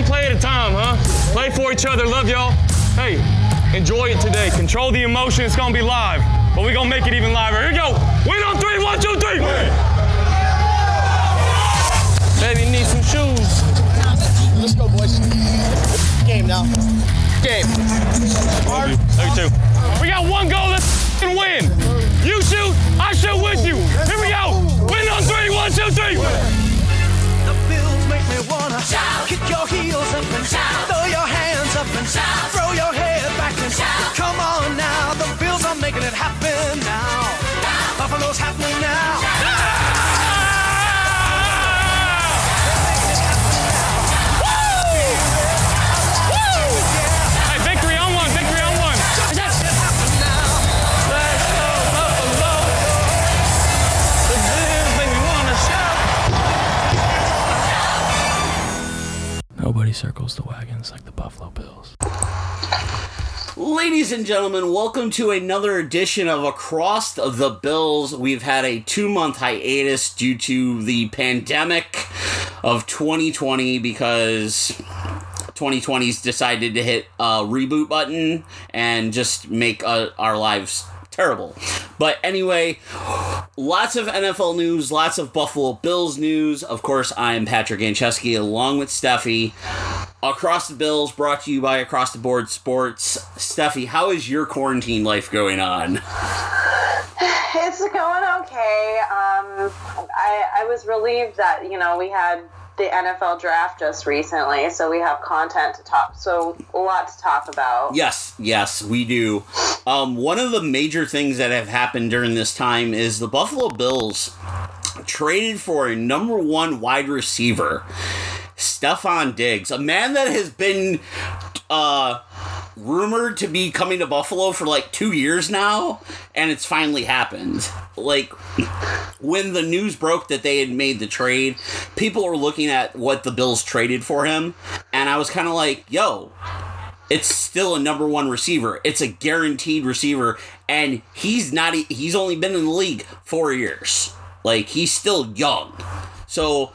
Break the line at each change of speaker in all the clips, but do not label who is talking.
one play at a time, huh? Play for each other. Love y'all. Hey, enjoy it today. Control the emotion. It's gonna be live, but we're gonna make it even liver. Here we go. Win on three. One, two, three. Baby, need some shoes.
Let's go, boys. Game now. Game.
Love you. Love you too. We got one goal. Let's f***ing win. You shoot. I shoot with you. Here we go. Win on three. One, two, three.
The bills make me wanna shout. Up and shout. Throw your hands up and shout. Throw your head back and shout. Come on now, the bills are making it happen now. Buffalo's happening now.
Hey,
Circles the wagons like the Buffalo Bills.
Ladies and gentlemen, welcome to another edition of Across the Bills. We've had a two month hiatus due to the pandemic of 2020 because 2020's decided to hit a reboot button and just make uh, our lives terrible. But anyway, lots of NFL news, lots of Buffalo Bills news. Of course, I'm Patrick Ancheski along with Steffi. Across the Bills, brought to you by Across the Board Sports. Steffi, how is your quarantine life going on?
It's going okay. Um, I, I was relieved that you know we had the NFL draft just recently, so we have content to talk. So a lot to talk about.
Yes, yes, we do. Um, one of the major things that have happened during this time is the Buffalo Bills traded for a number one wide receiver, Stefon Diggs, a man that has been uh, rumored to be coming to Buffalo for like two years now, and it's finally happened. Like, when the news broke that they had made the trade, people were looking at what the Bills traded for him, and I was kind of like, yo, it's still a number one receiver. It's a guaranteed receiver, and he's not. He's only been in the league four years. Like he's still young. So,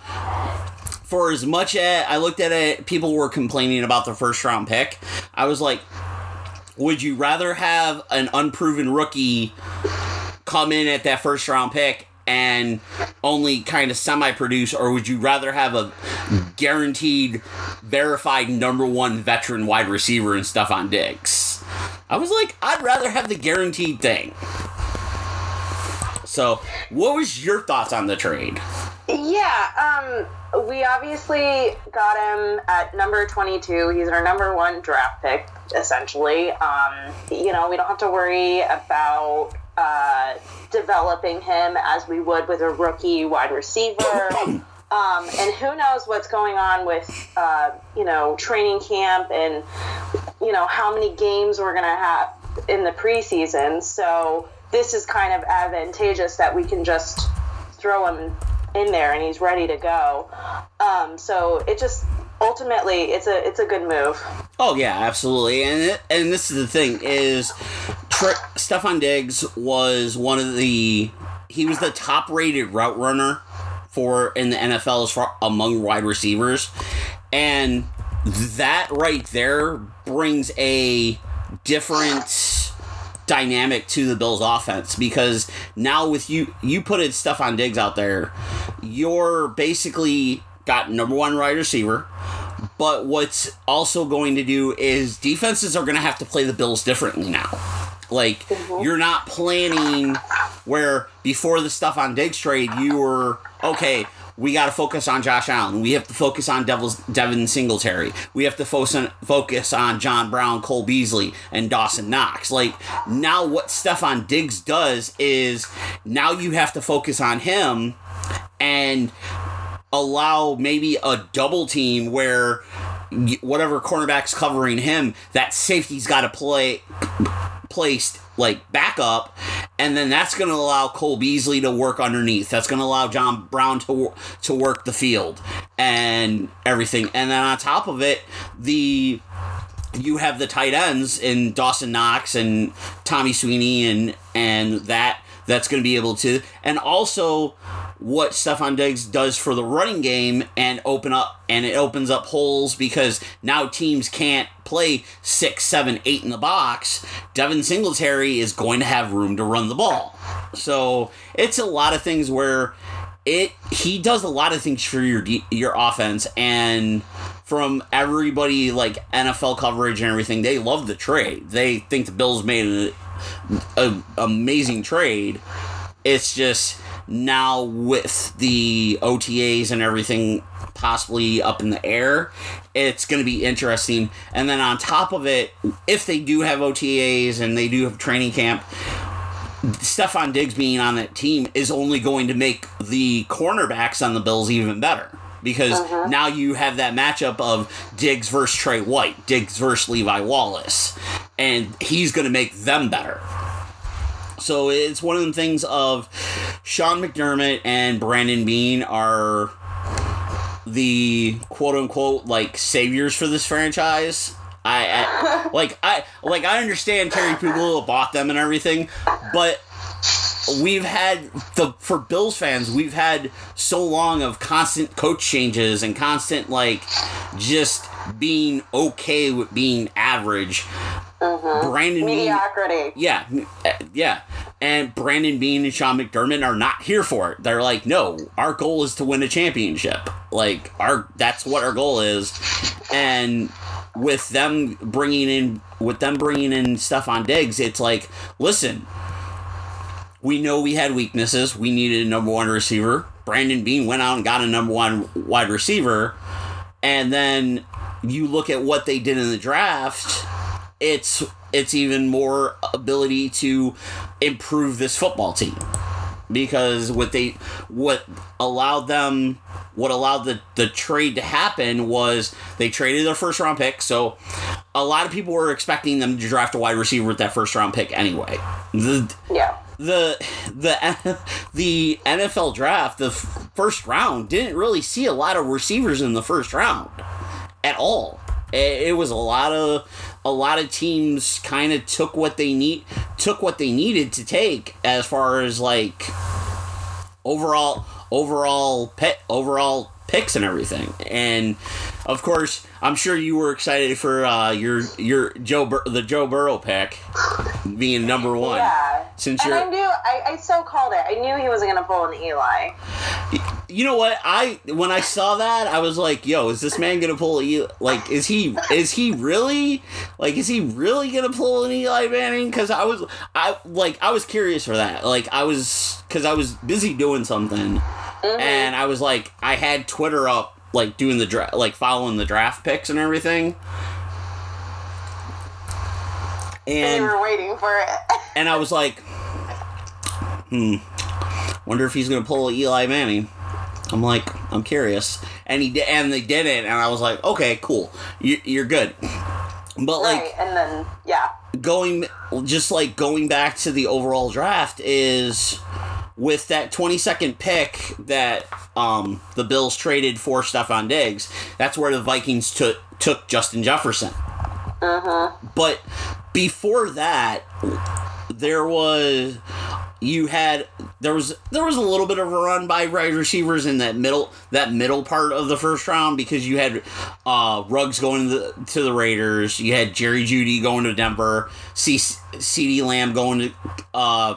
for as much as I looked at it, people were complaining about the first round pick. I was like, would you rather have an unproven rookie come in at that first round pick and only kind of semi produce, or would you rather have a guaranteed, verified number one veteran wide receiver and Stefon Diggs? I was like, I'd rather have the guaranteed thing. So, what was your thoughts on the trade?
Yeah, um, we obviously got him at number 22. He's our number one draft pick, essentially. Um, you know, we don't have to worry about uh, developing him as we would with a rookie wide receiver. Um, and who knows what's going on with, uh, you know, training camp and, you know, how many games we're going to have in the preseason. So this is kind of advantageous that we can just throw him in there and he's ready to go. Um, so it just ultimately it's a it's a good move.
Oh yeah, absolutely. And it, and this is the thing is, Tre- Stefon Diggs was one of the he was the top rated route runner for in the NFL as far among wide receivers, and that right there brings a different dynamic to the Bills offense because now with you you put it Stefon Diggs out there, you're basically got number one wide receiver. But what's also going to do is defenses are going to have to play the Bills differently now. Like mm-hmm. you're not planning where before the Stefon Diggs trade you were okay. We got to focus on Josh Allen. We have to focus on Devil's, Devin Singletary. We have to focus on, focus on John Brown, Cole Beasley, and Dawson Knox. Like now, what Stefon Diggs does is now you have to focus on him and allow maybe a double team where whatever cornerback's covering him, that safety's got to play placed like backup, and then that's going to allow Cole Beasley to work underneath. That's going to allow John Brown to to work the field and everything. And then on top of it, the you have the tight ends in Dawson Knox and Tommy Sweeney and and that that's going to be able to and also what Stefon Diggs does for the running game and open up and it opens up holes because now teams can't play six, seven, eight in the box. Devin Singletary is going to have room to run the ball. So it's a lot of things where it he does a lot of things for your your offense and from everybody like NFL coverage and everything they love the trade. They think the Bills made an amazing trade. It's just now with the OTAs and everything possibly up in the air, it's going to be interesting. And then on top of it, if they do have OTAs and they do have training camp, Stefon Diggs being on that team is only going to make the cornerbacks on the Bills even better. Because uh-huh. now you have that matchup of Diggs versus Tre White, Diggs versus Levi Wallace, and he's going to make them better. So it's one of the things of Sean McDermott and Brandon Beane are the quote unquote like saviors for this franchise. I, I like I like I understand Terry Pegula bought them and everything, but we've had the for Bills fans, we've had so long of constant coach changes and constant like just being okay with being average. Brandon Beane,
Mediocrity.
yeah, uh, yeah. And Brandon Beane and Sean McDermott are not here for it. They're like, no, our goal is to win a championship. Like our that's what our goal is. And with them bringing in with them bringing in Stefon Diggs, it's like, listen, we know we had weaknesses. We needed a number one receiver. Brandon Beane went out and got a number one wide receiver. And then you look at what they did in the draft, it's it's even more ability to improve this football team. Because what they what allowed them what allowed the, the trade to happen was they traded their first round pick, so a lot of people were expecting them to draft a wide receiver with that first round pick anyway. The,
Yeah.
the the the NFL draft, the first round didn't really see a lot of receivers in the first round at all. It, it was a lot of a lot of teams kind of took what they need took what they needed to take as far as like overall overall pet overall picks and everything. And of course, I'm sure you were excited for uh, your your Joe Bur- the Joe Burrow pick being number one.
Yeah.
Since
and
you're
I knew, I, I so called it. I knew he wasn't going to pull an Eli.
You know what? I when I saw that, I was like, "Yo, is this man gonna pull Eli? Like, is he is he really like is he really gonna pull an Eli Manning?" Because I was I like I was curious for that. Like I was because I was busy doing something, and I was like I had Twitter up like doing the draft, like following the draft picks and everything.
And
And
you were waiting for it.
and I was like, hmm, wonder if he's gonna pull Eli Manning. I'm like, I'm curious, and he did, and they did it, and I was like, okay, cool, you, you're good. But like
right. And then, yeah.
going, just like going back to the overall draft is with that 22nd pick that um, the Bills traded for Stefon Diggs. That's where the Vikings took took Justin Jefferson. Uh-huh. But before that, there was you had there was there was a little bit of a run by wide receivers in that middle that middle part of the first round because you had uh, going to the, to the Raiders, you had Jerry Jeudy going to Denver, C, CeeDee Lamb going to uh,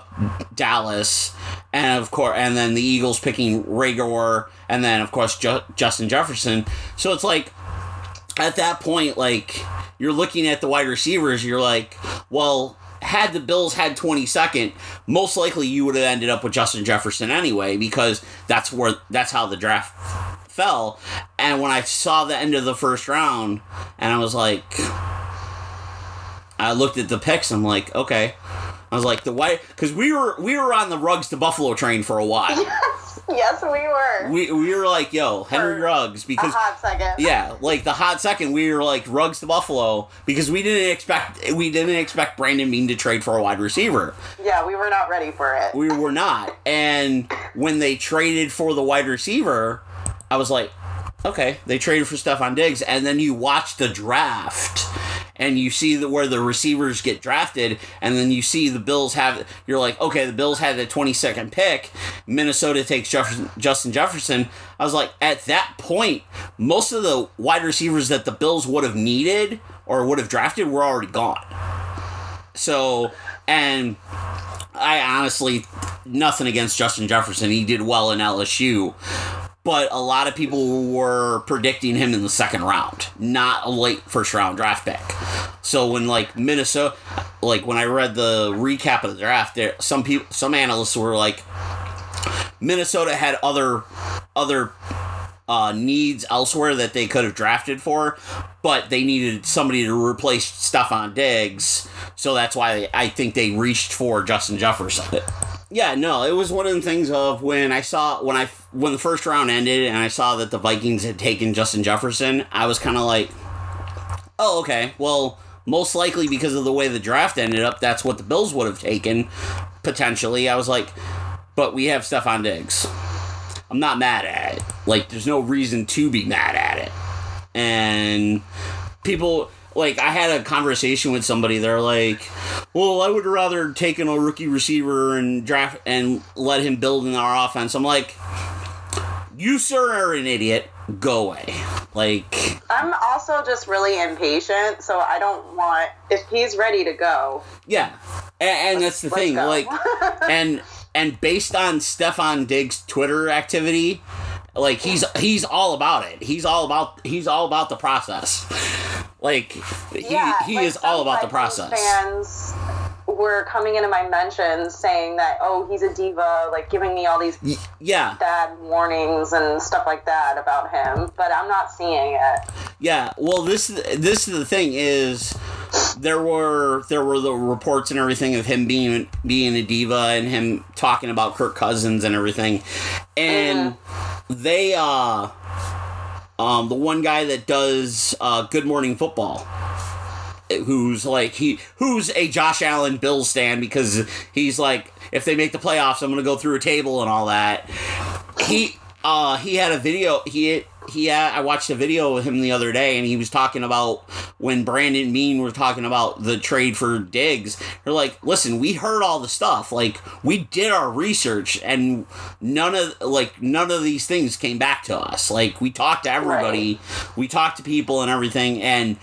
Dallas, and of course, and then the Eagles picking Reagor, and then of course Ju- Justin Jefferson. So it's like at that point, like you're looking at the wide receivers, you're like, well, had the Bills had 22nd, most likely you would have ended up with Justin Jefferson anyway, because that's where that's how the draft fell. And when I saw the end of the first round, and I was like, I looked at the picks, I'm like, okay. I was like the white because we were we were on the Ruggs to Buffalo train for a while.
Yes, we were.
we we were like, yo, Henry
For
Ruggs because
hot second.
yeah, like the hot second, we were like Ruggs to Buffalo because we didn't expect we didn't expect Brandon Beane to trade for a wide receiver.
Yeah, we were not ready for it.
We were not, and when they traded for the wide receiver, I was like, okay, they traded for Stefon Diggs, and then you watch the draft, and you see the, where the receivers get drafted, and then you see the Bills have, you're like, okay, the Bills had the 22nd pick, Minnesota takes Jefferson, Justin Jefferson. I was like, at that point, most of the wide receivers that the Bills would have needed or would have drafted were already gone. So, and I honestly, nothing against Justin Jefferson. He did well in LSU. But a lot of people were predicting him in the second round, not a late first round draft pick. So when like Minnesota, like when I read the recap of the draft, there some people, some analysts were like, Minnesota had other other uh, needs elsewhere that they could have drafted for, but they needed somebody to replace Stefon Diggs, so that's why I think they reached for Justin Jefferson. Yeah, no, it was one of the things of when I saw when I when the first round ended and I saw that the Vikings had taken Justin Jefferson, I was kind of like, oh, okay, well. Most likely because of the way the draft ended up, that's what the Bills would have taken, potentially. I was like, but we have Stefon Diggs. I'm not mad at it. Like, there's no reason to be mad at it. And people, like, I had a conversation with somebody. They're like, well, I would rather taken a rookie receiver and draft and let him build in our offense. I'm like, you, sir, are an idiot. Go away. Like,
I'm also just really impatient, so I don't want if he's ready to go.
yeah. And, and that's the thing.
go.
Like, and and based on Stefon Diggs' Twitter activity, like he's he's all about it. He's all about he's all about the process. Like he,
yeah,
he
like
is all about the process.
Fans were coming into my mentions saying that oh he's a diva, like giving me all these
Yeah,
bad warnings and stuff like that about him, but I'm not seeing it.
yeah. Well, this this is the thing is there were there were the reports and everything of him being being a diva and him talking about Kirk Cousins and everything, and they uh um the one guy that does uh Good Morning Football. Who's like he who's a Josh Allen Bill stand because he's like if they make the playoffs I'm gonna go through a table and all that. He uh he had a video he he had, I watched a video of him the other day and he was talking about when Brandon Beane were talking about the trade for Diggs. They're like, listen, we heard all the stuff. Like we did our research and none of like none of these things came back to us. Like we talked to everybody, we talked to people and everything and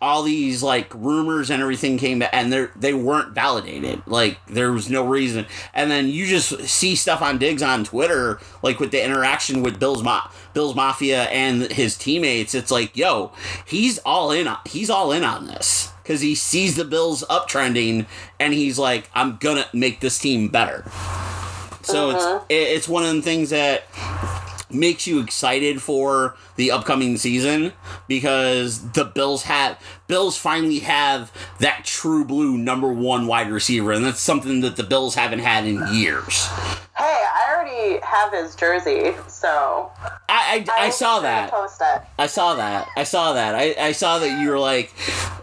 all these like rumors and everything came back and they they weren't validated. Like there was no reason. And then you just see Stefon Diggs on twitter like with the interaction with bill's Ma- bill's mafia and his teammates. It's like yo he's all in on he's all in on this. Because he sees the bills uptrending and he's like i'm gonna make this team better. So it's uh-huh. it's one of the things that makes you excited for the upcoming season because the Bills have Bills finally have that true blue number one wide receiver, and that's something that the Bills haven't had in years.
Hey, I already have his jersey, so
I I, I
I'm
saw that.
Post it.
I saw that. I saw that. I, I saw that you were like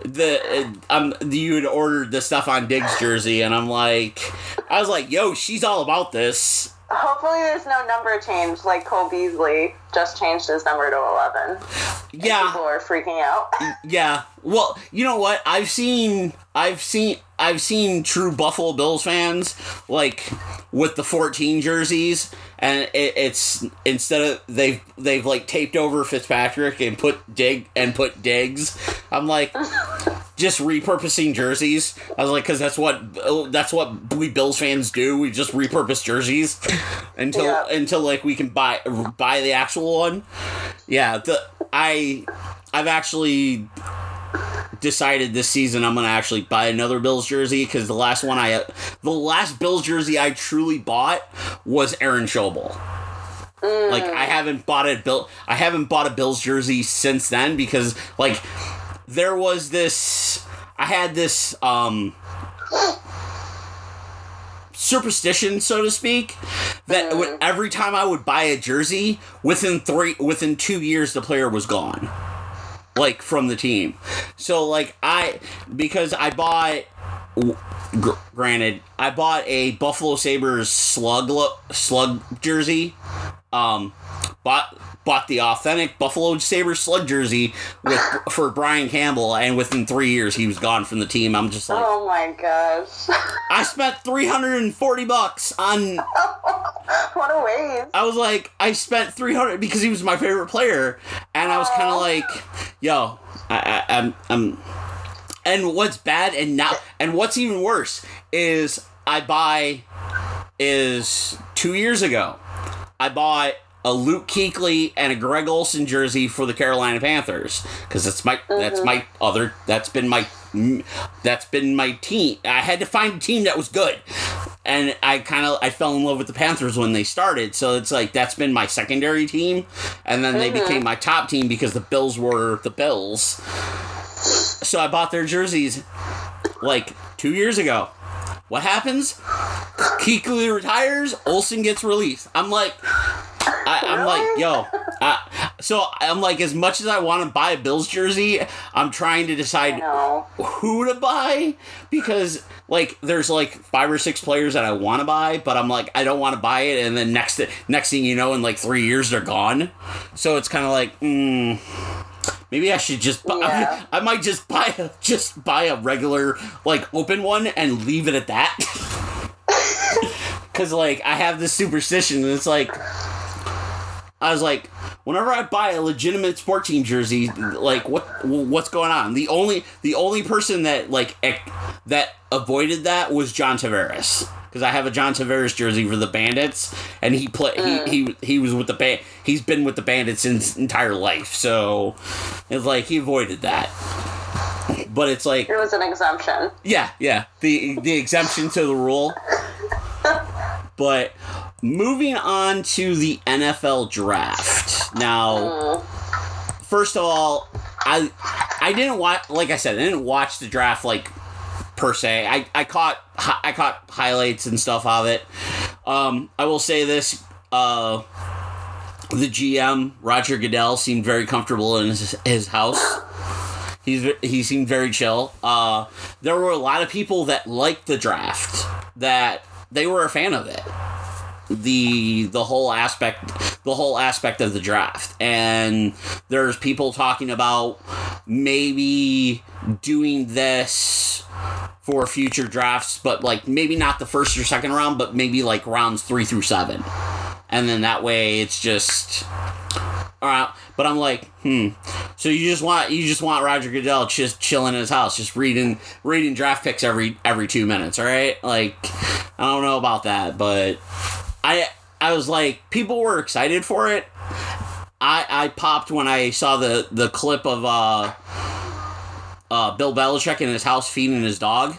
the uh, um you had ordered the Stefon Diggs jersey, and I'm like, I was like, yo, she's all about this.
Hopefully, there's no number change like Cole Beasley just changed his number to 11.
Yeah.
People are freaking out.
Yeah. Well, you know what? I've seen I've seen I've seen true Buffalo Bills fans like with the 14 jerseys and it, it's instead of they've they've like taped over Fitzpatrick and put dig and put digs. I'm like just repurposing jerseys. I was like cuz that's what that's what we Bills fans do. We just repurpose jerseys until
Yeah.
until like we can buy buy the actual one. Yeah, the I I've actually decided this season I'm gonna actually buy another Bills jersey because the last one I the last Bills jersey I truly bought was Aaron Schobel. Like I mm. haven't bought a Bill I haven't bought a Bills jersey since then because like there was this I had this um superstition so to speak that when, every time I would buy a jersey within 3 within 2 years the player was gone like from the team. So like I because I bought gr- granted I bought a Buffalo Sabres slug slug jersey um bought bought the authentic Buffalo Saber sled jersey with for Brian Campbell, and within three years he was gone from the team. I'm just like,
Oh my gosh.
I spent three hundred and forty bucks on.
what a waste.
I was like, I spent three hundred because he was my favorite player, and I was kind of like, yo, I, I, I'm, I'm. And what's bad and not, and what's even worse is I buy is two years ago. I bought a Luke Kuechly and a Greg Olsen jersey for the Carolina Panthers because that's my that's mm-hmm. my other that's been my that's been my team. I had to find a team that was good, and I kind of I fell in love with the Panthers when they started. So it's like that's been my secondary team, and then they mm-hmm. became my top team because the Bills were the Bills. So I bought their jerseys like two years ago. What happens? Kuechly retires. Olsen gets released. I'm like, I, I'm like, yo. I, so I'm like, as much as I want to buy a Bills jersey, I'm trying to decide who to buy because like there's like five or six players that I want to buy, but I'm like I don't want to buy it, and then next next thing you know, in like three years they're gone. So it's kind of like, mm, maybe I should just buy.
Yeah.
I might just buy a, just buy a regular like open one and leave it at that. Cause like I have this superstition, and it's like I was like, whenever I buy a legitimate sport team jersey, like what what's going on? The only the only person that like ec- that avoided that was John Tavares because I have a John Tavares jersey for the Bandits, and he play he, he he was with the band. He's been with the Bandits his entire life, so it's like he avoided that. But it's like
It was an exemption.
yeah, yeah. The the exemption to the rule. But moving on to the NFL draft. Now, first of all, I I didn't watch like I said, I didn't watch the draft like per se. I, I caught I caught highlights and stuff of it. Um, I will say this uh the GM Roger Goodell seemed very comfortable in his, his house. He's he seemed very chill. Uh, there were a lot of people that liked the draft that they were a fan of it. The the whole aspect the whole aspect of the draft. And there's people talking about maybe doing this for future drafts but like maybe not the first or second round but maybe like rounds 3 through 7 and then that way it's just all right but i'm like hmm. So you just want you just want roger goodell just chilling in his house just reading reading draft picks every every two minutes all right like i don't know about that but i i was like people were excited for it i i popped when i saw the the clip of uh uh bill belichick in his house feeding his dog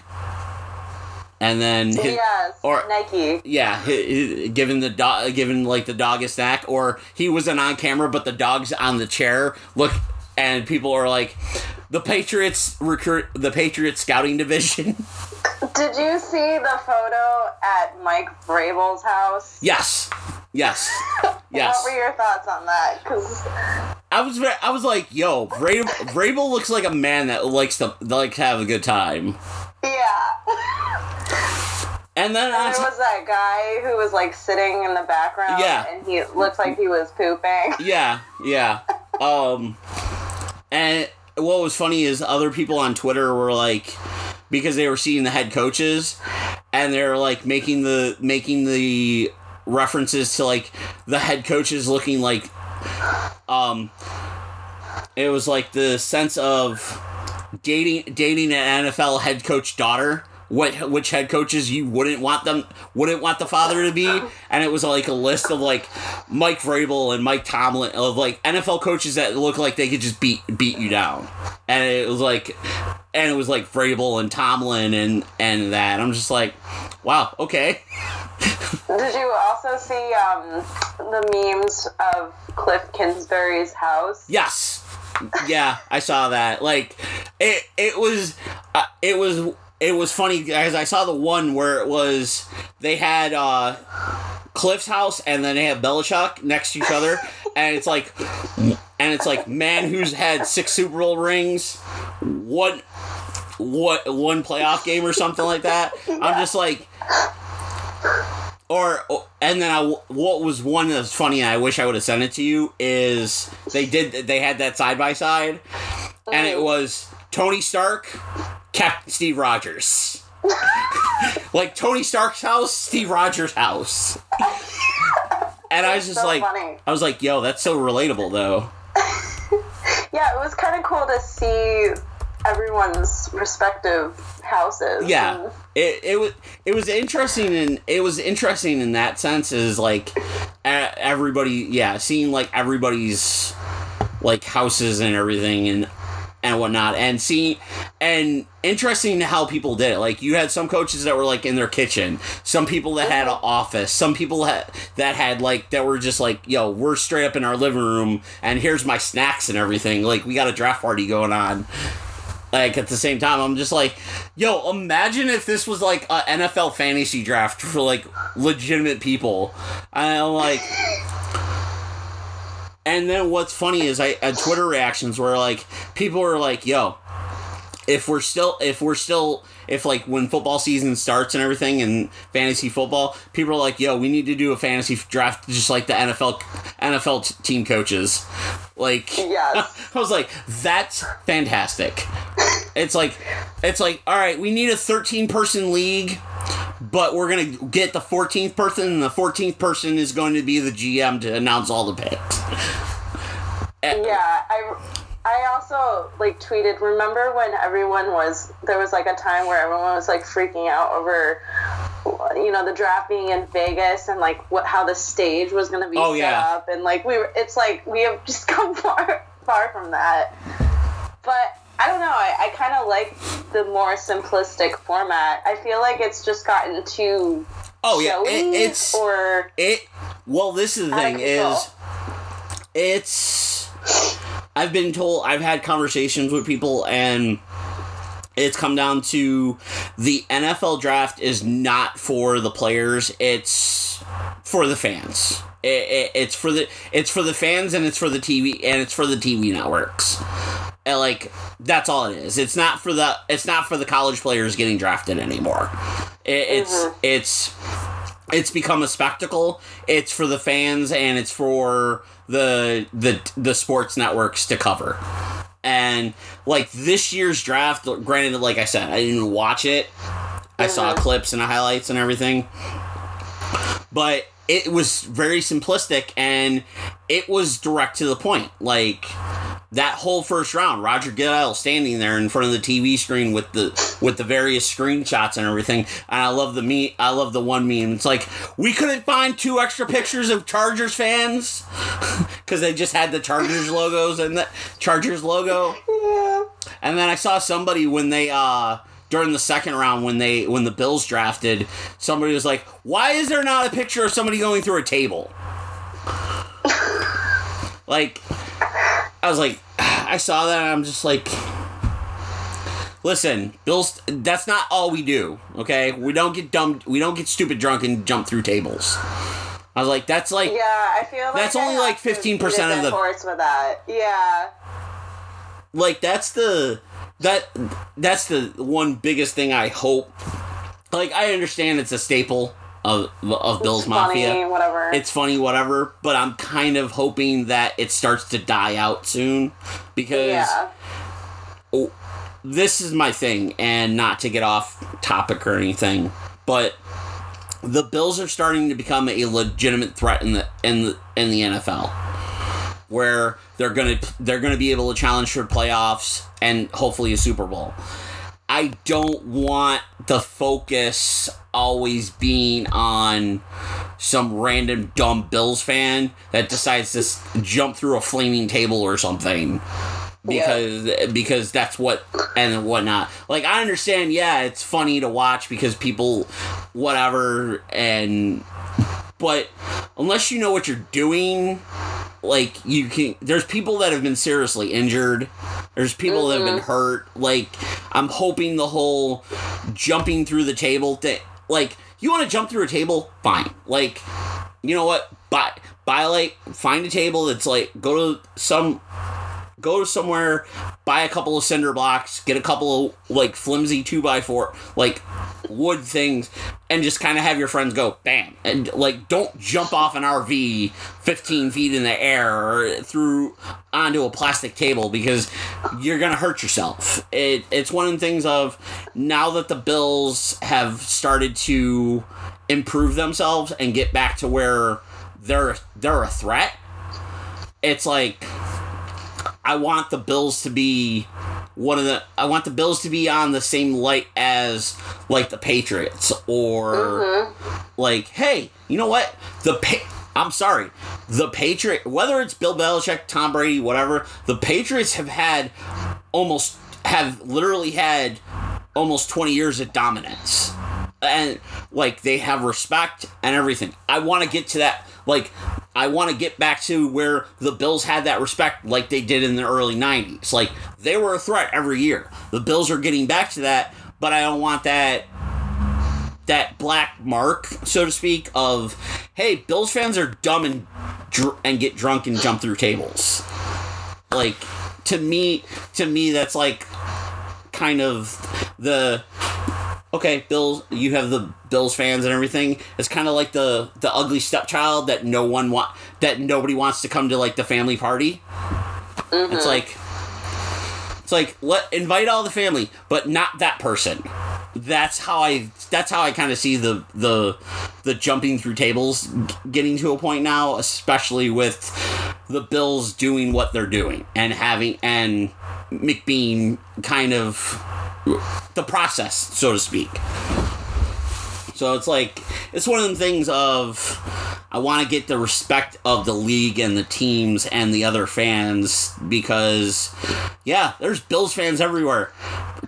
and then his,
yes.
or-
Nike.
yeah, giving the dog, giving like the dog a snack, or he wasn't on camera, but the dog's on the chair. Look, and people are like, the Patriots recruit the Patriots scouting division.
Did you see the photo at Mike Vrabel's house?
yes, yes, yes.
What were your thoughts on that? Because
I was very, I was like, yo, Vrabel, Vrabel looks like a man that likes to like have a good time.
yeah,
And then on
there was that guy who was like sitting in the background,
Yeah.
and he looked like he was pooping.
Yeah, yeah. Um, and what was funny is other people on Twitter were like, because they were seeing the head coaches, and they're like making the making the references to like the head coaches looking like, um, it was like the sense of dating dating an NFL head coach daughter. What which head coaches you wouldn't want them wouldn't want the father to be, and it was like a list of like Mike Vrabel and Mike Tomlin of like NFL coaches that look like they could just beat beat you down, and it was like, and it was like Vrabel and Tomlin and and that. I'm just like, wow, okay,
Did you also see um, the memes of Cliff Kingsbury's house?
yes, yeah, I saw that. Like, it it was uh, it was it was funny guys. I saw the one where it was they had uh Cliff's house and then they had Belichick next to each other, and it's like, and it's like man who's had six Super Bowl rings, what, what one playoff game or something like that. I'm just like, or and then I what was one that's funny and I wish I would have sent it to you is they did they had that side by side. And it was Tony Stark, Captain Steve Rogers. like Tony Stark's house, Steve Rogers' house. And I was just
so
like
funny.
I was like, yo, that's so relatable though.
Yeah, it was kind of cool to see everyone's respective houses.
Yeah.
and-
It, it was it was interesting and it was interesting in that sense is like everybody yeah seeing like everybody's like houses and everything and and whatnot. And see, and interesting how people did it. Like you had some coaches that were like in their kitchen some people that had an office some people had that had like that were just like yo we're straight up in our living room and here's my snacks and everything. Like we got a draft party going on like at the same time. I'm just like yo imagine if this was like a nfl fantasy draft for like legitimate people. And i'm like and then what's funny is i at twitter reactions where like people were like yo if we're still if we're still if like when football season starts and everything and fantasy football people are like yo we need to do a fantasy draft just like the nfl nfl t- team coaches. Like
Yes.
i was like that's fantastic. It's like it's like all right we need a 13 person league but we're gonna get the 14th person and the 14th person is going to be the gm to announce all the picks
Yeah, I I also like tweeted. Remember when everyone was there was like a time where everyone was like freaking out over you know the draft being in Vegas and like what how the stage was going to be
Oh,
set
yeah.
up and like we were it's like we have just come far far from that. But I don't know. I, I kind of like the more simplistic format. I feel like it's just gotten too
oh yeah it, it's
or
It well, this is the thing is, it's. I've been told I've had conversations with people and it's come down to the NFL draft is not for the players. It's for the fans. It, it, it's for the it's for the fans and it's for the TV and it's for the TV networks. And like that's all it is. It's not for the it's not for the college players getting drafted anymore. It, it's mm-hmm. it's it's become a spectacle. It's for the fans and it's for the the the sports networks to cover. And like this year's draft, granted, like I said, I didn't watch it. I saw mm-hmm. clips and highlights and everything, but it was very simplistic and it was direct to the point. Like that whole first round, Roger Goodell standing there in front of the TV screen with the with the various screenshots and everything. And I love the me. I love the one meme. It's like we couldn't find two extra pictures of Chargers fans because they just had the Chargers logos and the Chargers logo. And then I saw somebody when they uh during the second round when they when the Bills drafted, somebody was like, "Why is there not a picture of somebody going through a table?" like I was like, I saw that and I'm just like, listen, Bills. That's not all we do. Okay, we don't get dumb. We don't get stupid drunk and jump through tables. I was like, that's like,
yeah. I feel like
That's
I
only like 15% of the-
with that. Yeah.
like that's the that that's the one biggest thing I hope. Like I understand it's a staple of of Bill's
It's funny,
Mafia.
whatever.
It's funny, whatever. But I'm kind of hoping that it starts to die out soon because
yeah.
Oh, this is my thing, and not to get off topic or anything, but the Bills are starting to become a legitimate threat in the in the in the NFL, where they're gonna they're gonna be able to challenge for playoffs and hopefully a Super Bowl. I don't want the focus always being on some random dumb Bills fan that decides to jump through a flaming table or something because because that's what and whatnot. Like I understand, yeah, it's funny to watch because people, whatever, and but unless you know what you're doing, like you can. There's people that have been seriously injured. There's people that have been mm-hmm. hurt. Like I'm hoping the whole jumping through the table thing. Like you want to jump through a table, fine. Like you know what? Buy buy like find a table that's like go to some go somewhere, buy a couple of cinder blocks, get a couple of like flimsy two by four like wood things, and just kind of have your friends go bam and like don't jump off an RV 15 feet in the air or through onto a plastic table because you're gonna hurt yourself. It it's one of the things of now that the Bills have started to improve themselves and get back to where they're they're a threat. It's like I want the Bills to be one of the I want the Bills to be on the same light as like the Patriots or mm-hmm. like hey, you know what? The pa- I'm sorry. The Patriot whether it's Bill Belichick, Tom Brady, whatever, the Patriots have had almost have literally had almost 20 years of dominance. And like they have respect and everything. I want to get to that like I want to get back to where the Bills had that respect like they did in the early 90s. Like they were a threat every year. The Bills are getting back to that, but I don't want that that black mark, so to speak, of hey, Bills fans are dumb and dr- and get drunk and jump through tables. Like to me, to me, that's like kind of the okay, Bills. You have the Bills fans and everything. It's kind of like the the ugly stepchild that no one want that nobody wants to come to like the family party. It's mm-hmm. like it's like let invite all the family, but not that person. That's how I. That's how I kind of see the the the jumping through tables g- getting to a point now, especially with the Bills doing what they're doing and having and McBeane kind of the process, so to speak. So it's like it's one of them things of I want to get the respect of the league and the teams and the other fans because yeah, there's Bills fans everywhere.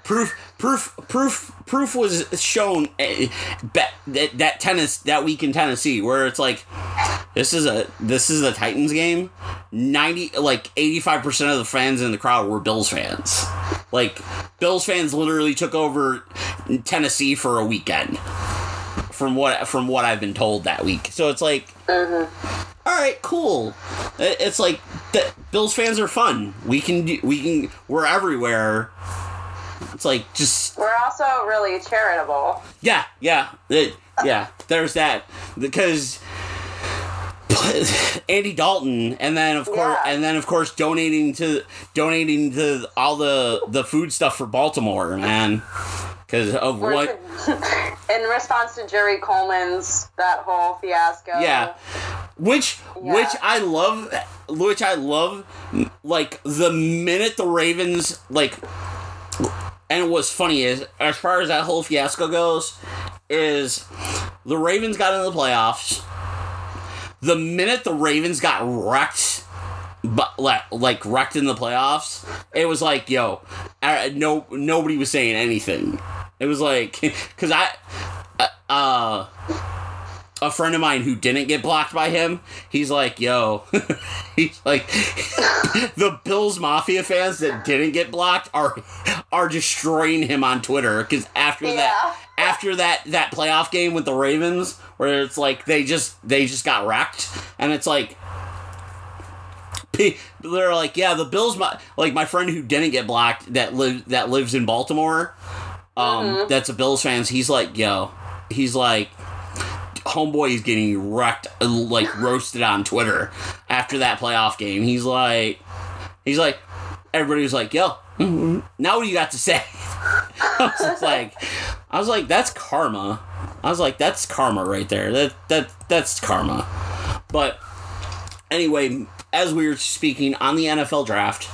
Proof proof proof proof was shown eh, that that tennis that week in Tennessee where it's like this is a this is a Titans game. 90 like 85% of the fans in the crowd were Bills fans. Like Bills fans literally took over Tennessee for a weekend from what from what I've been told that week. So it's like, all right, cool. It's like the Bills fans are fun. We can do, we can we're everywhere. It's like just
We're also really charitable.
yeah, yeah, it- yeah. There's that because Andy Dalton, and then of course,
Yeah.
and then of course, donating to donating to all the the food stuff for Baltimore, man. Because of
We're-
what
in response to Jerry Coleman's that whole fiasco.
Yeah. Which
Yeah.
which I love which I love like the minute the Ravens like and what's funny is as far as that whole fiasco goes is the Ravens got into the playoffs. The minute the Ravens got wrecked but like wrecked in the playoffs, it was like, yo, uh, no nobody was saying anything. It was like cuz I uh a friend of mine who didn't get blocked by him, he's like, yo, he's like, the Bills Mafia fans that didn't get blocked are are destroying him on Twitter because after that, after that that playoff game with the Ravens, where it's like they just they just got wrecked, and it's like. They're like, yeah, the Bills. My, like my friend who didn't get blocked that live that lives in Baltimore. Um, that's a Bills fans. He's like, yo, he's like, homeboy is getting wrecked, uh, like roasted on Twitter after that playoff game. He's like, he's like, everybody was like, yo, mhm, now what do you got to say? I was like, I was like, that's karma. I was like, that's karma right there. That that that's karma. But anyway, as we were speaking on the NFL draft,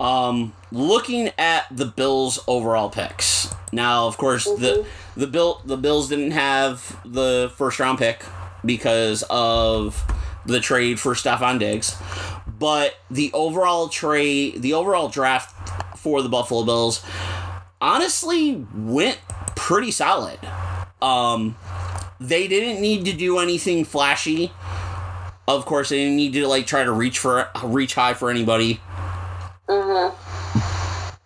um, looking at the Bills' overall picks. Now, of course, the the bill the Bills didn't have the first round pick because of the trade for Stefon Diggs, but the overall trade, the overall draft for the Buffalo Bills, honestly went pretty solid. Um, they didn't need to do anything flashy. Of course, they didn't need to like try to reach for reach high for anybody.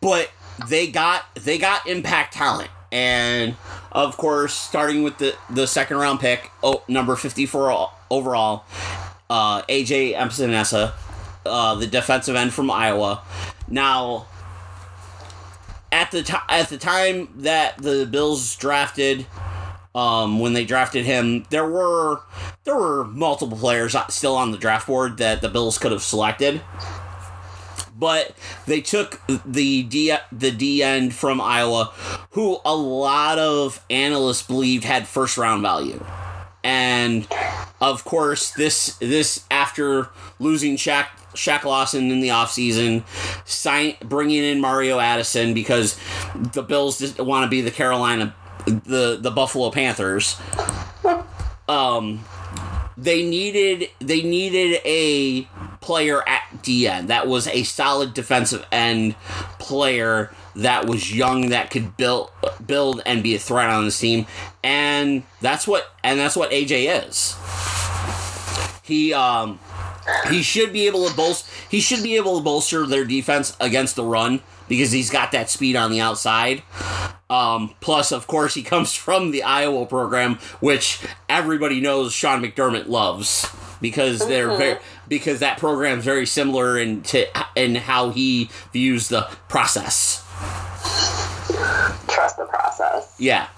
But they got they got impact talent, and of course, starting with the the second round pick, oh number fifty four overall, uh, AJ Epenesa, uh, the defensive end from Iowa, Now, at the time at the time that the Bills drafted, um, when they drafted him, there were there were multiple players still on the draft board that the Bills could have selected. But they took the D the D end from Iowa, who a lot of analysts believed had first round value, and of course this this after losing Shaq Shaq Lawson in the offseason, bringing in Mario Addison because the Bills want to be the Carolina the the Buffalo Panthers. Um they needed they needed a player at DN that was a solid defensive end player that was young that could build build and be a threat on this team and that's what and that's what AJ is. He um he should be able to bolster he should be able to bolster their defense against the run because he's got that speed on the outside. Um, plus, of course, he comes from the Iowa program, which everybody knows Sean McDermott loves because they're very because that program's very similar in to in how he views the process.
Trust the process.
Yeah.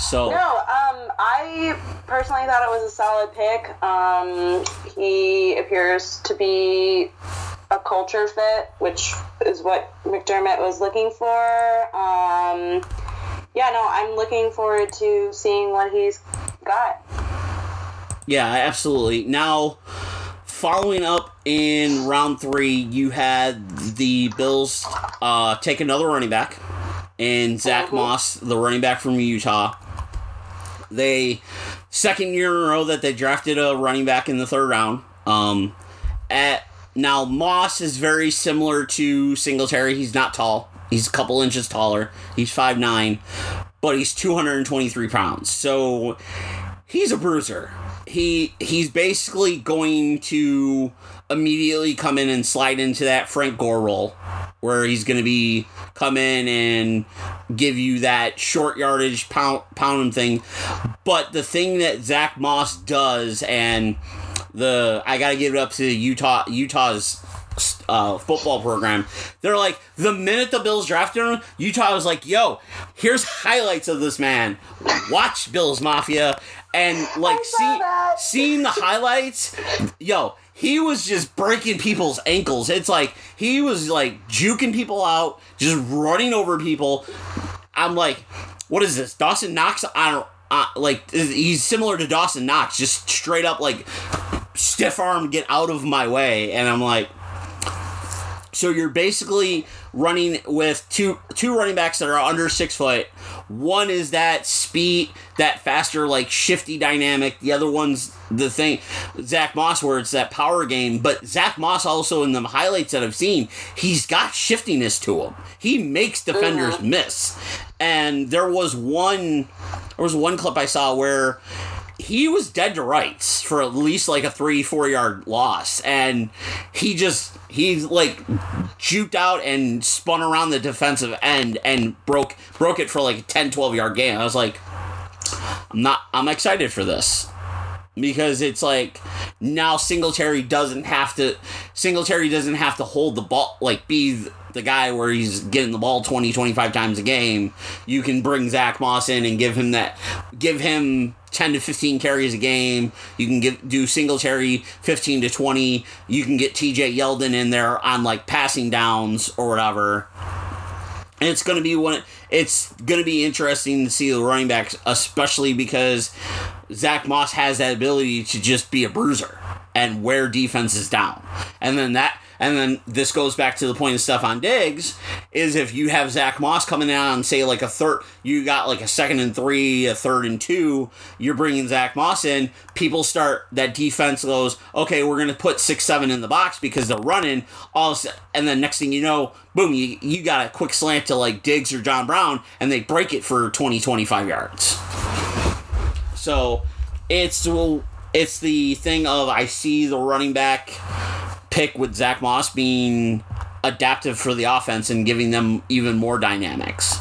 So
No, um, I personally thought it was a solid pick. Um, he appears to be a culture fit, which is what McDermott was looking for. Um, yeah, no, I'm looking forward to seeing what he's got.
Yeah, absolutely. Now, following up in round three, you had the Bills uh, take another running back, and Zach Moss, the running back from Utah. They second year in a row that they drafted a running back in the third round. Um, at now Moss is very similar to Singletary. He's not tall. He's a couple inches taller. He's five nine, but he's two hundred and twenty three pounds. So he's a bruiser. He he's basically going to immediately come in and slide into that Frank Gore role, where he's going to be come in and give you that short yardage pound pound thing. But the thing that Zach Moss does, and the I got to give it up to Utah Utah's uh, football program. They're like the minute the Bills drafted him, Utah was like, "Yo, here's highlights of this man. Watch Bills Mafia." And like see,
that.
seeing the highlights, yo, he was just breaking people's ankles. It's like he was like juking people out, just running over people. I'm like, what is this? Dawson Knox on uh, like he's similar to Dawson Knox, just straight up like stiff arm, get out of my way, and I'm like. So you're basically running with two two running backs that are under six foot. One is that speed, that faster, like shifty dynamic. The other one's the thing, Zach Moss, where it's that power game. But Zach Moss also in the highlights that I've seen, he's got shiftiness to him. He makes defenders mm-hmm. miss. And there was one, there was one clip I saw where he was dead to rights for at least like a three four yard loss and he just he like juked out and spun around the defensive end and broke broke it for like a 10 12 yard gain. I was like i'm not i'm excited for this because it's like now Singletary doesn't have to Singletary doesn't have to hold the ball like be the guy where he's getting the ball 20 25 times a game. You can bring Zach Moss in and give him that give him 10 to 15 carries a game. You can give do Singletary 15 to 20 you can get TJ Yeldon in there on like passing downs or whatever. And it's going to be one. It's going to be interesting to see the running backs, especially because Zach Moss has that ability to just be a bruiser and wear defenses down. And then that, and then this goes back to the point of Stefon Diggs is if you have Zach Moss coming out and say like a third, you got like a second and three, a third and two, you're bringing Zach Moss in. People start that defense goes, okay, we're gonna put six seven in the box because they're running. All and then next thing you know, boom, you, you got a quick slant to like Diggs or John Brown, and they break it for 20, 25 yards. So it's it's the thing of I see the running back pick with Zach Moss being adaptive for the offense and giving them even more dynamics.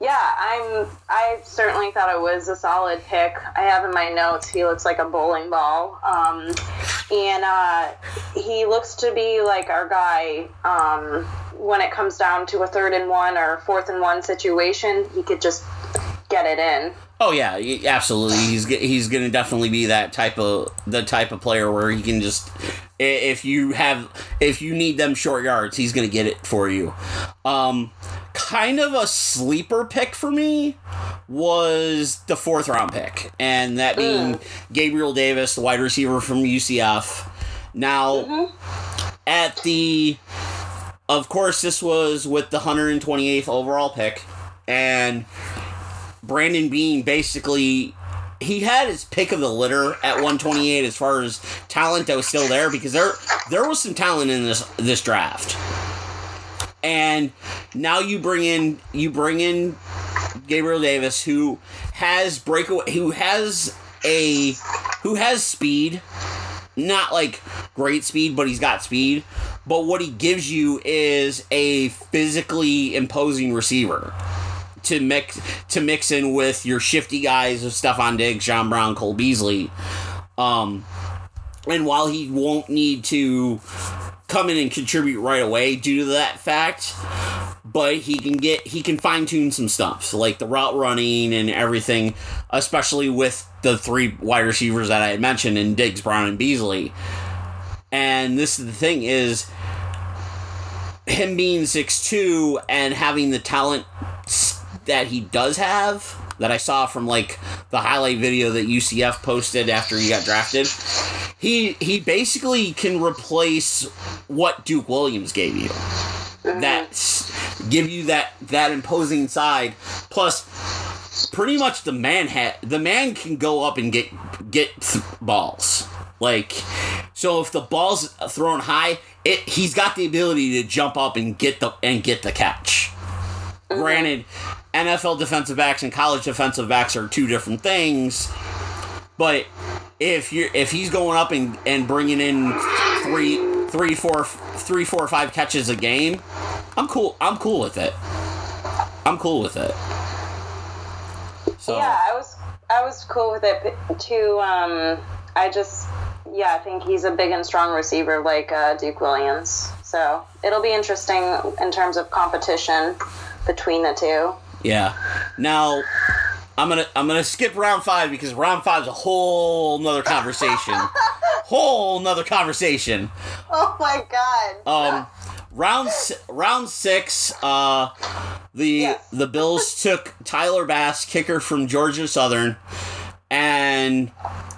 Yeah, I'm. I certainly thought it was a solid pick. I have in my notes he looks like a bowling ball. Um, and uh, he looks to be like our guy um, when it comes down to a third and one or fourth and one situation. He could just get it in.
Oh yeah, absolutely. He's he's going to definitely be that type of the type of player where he can just if you have if you need them short yards, he's going to get it for you. Um kind of a sleeper pick for me was the fourth round pick, and that being Gabriel Davis, the wide receiver from UCF. Now, at the, of course, this was with the 128th overall pick, and Brandon Beane basically he had his pick of the litter at 128 as far as talent that was still there because there there was some talent in this this draft. And now you bring in you bring in Gabriel Davis who has breakaway who has a who has speed not like great speed, but he's got speed. But what he gives you is a physically imposing receiver to mix to mix in with your shifty guys of Stefon Diggs, John Brown, Cole Beasley. Um, and while he won't need to come in and contribute right away due to that fact, but he can get he can fine tune some stuff like the route running and everything, especially with the three wide receivers that I had mentioned in Diggs, Brown, and Beasley. And this is the thing is him being 6'2 and having the talent that he does have that I saw from like the highlight video that UCF posted after he got drafted. He he basically can replace what Duke Williams gave you. Mm-hmm. That give you that that imposing side plus pretty much the man ha- the man can go up and get get th- balls. Like so if the ball's thrown high, it he's got the ability to jump up and get the and get the catch. Mm-hmm. Granted, NFL defensive backs and college defensive backs are two different things, but if you're if he's going up and, and bringing in three three four three four five catches a game, I'm cool. I'm cool with it. I'm cool with it. So
Yeah, I was I was cool with it too. Um, I just yeah, I think he's a big and strong receiver like uh, Duke Williams. So it'll be interesting in terms of competition between the two.
Yeah. Now, I'm gonna I'm gonna skip round five because round five's a whole nother conversation. whole nother conversation.
Oh my god.
Um, round round six. Uh, the
Yes.
the Bills took Tyler Bass, kicker from Georgia Southern, and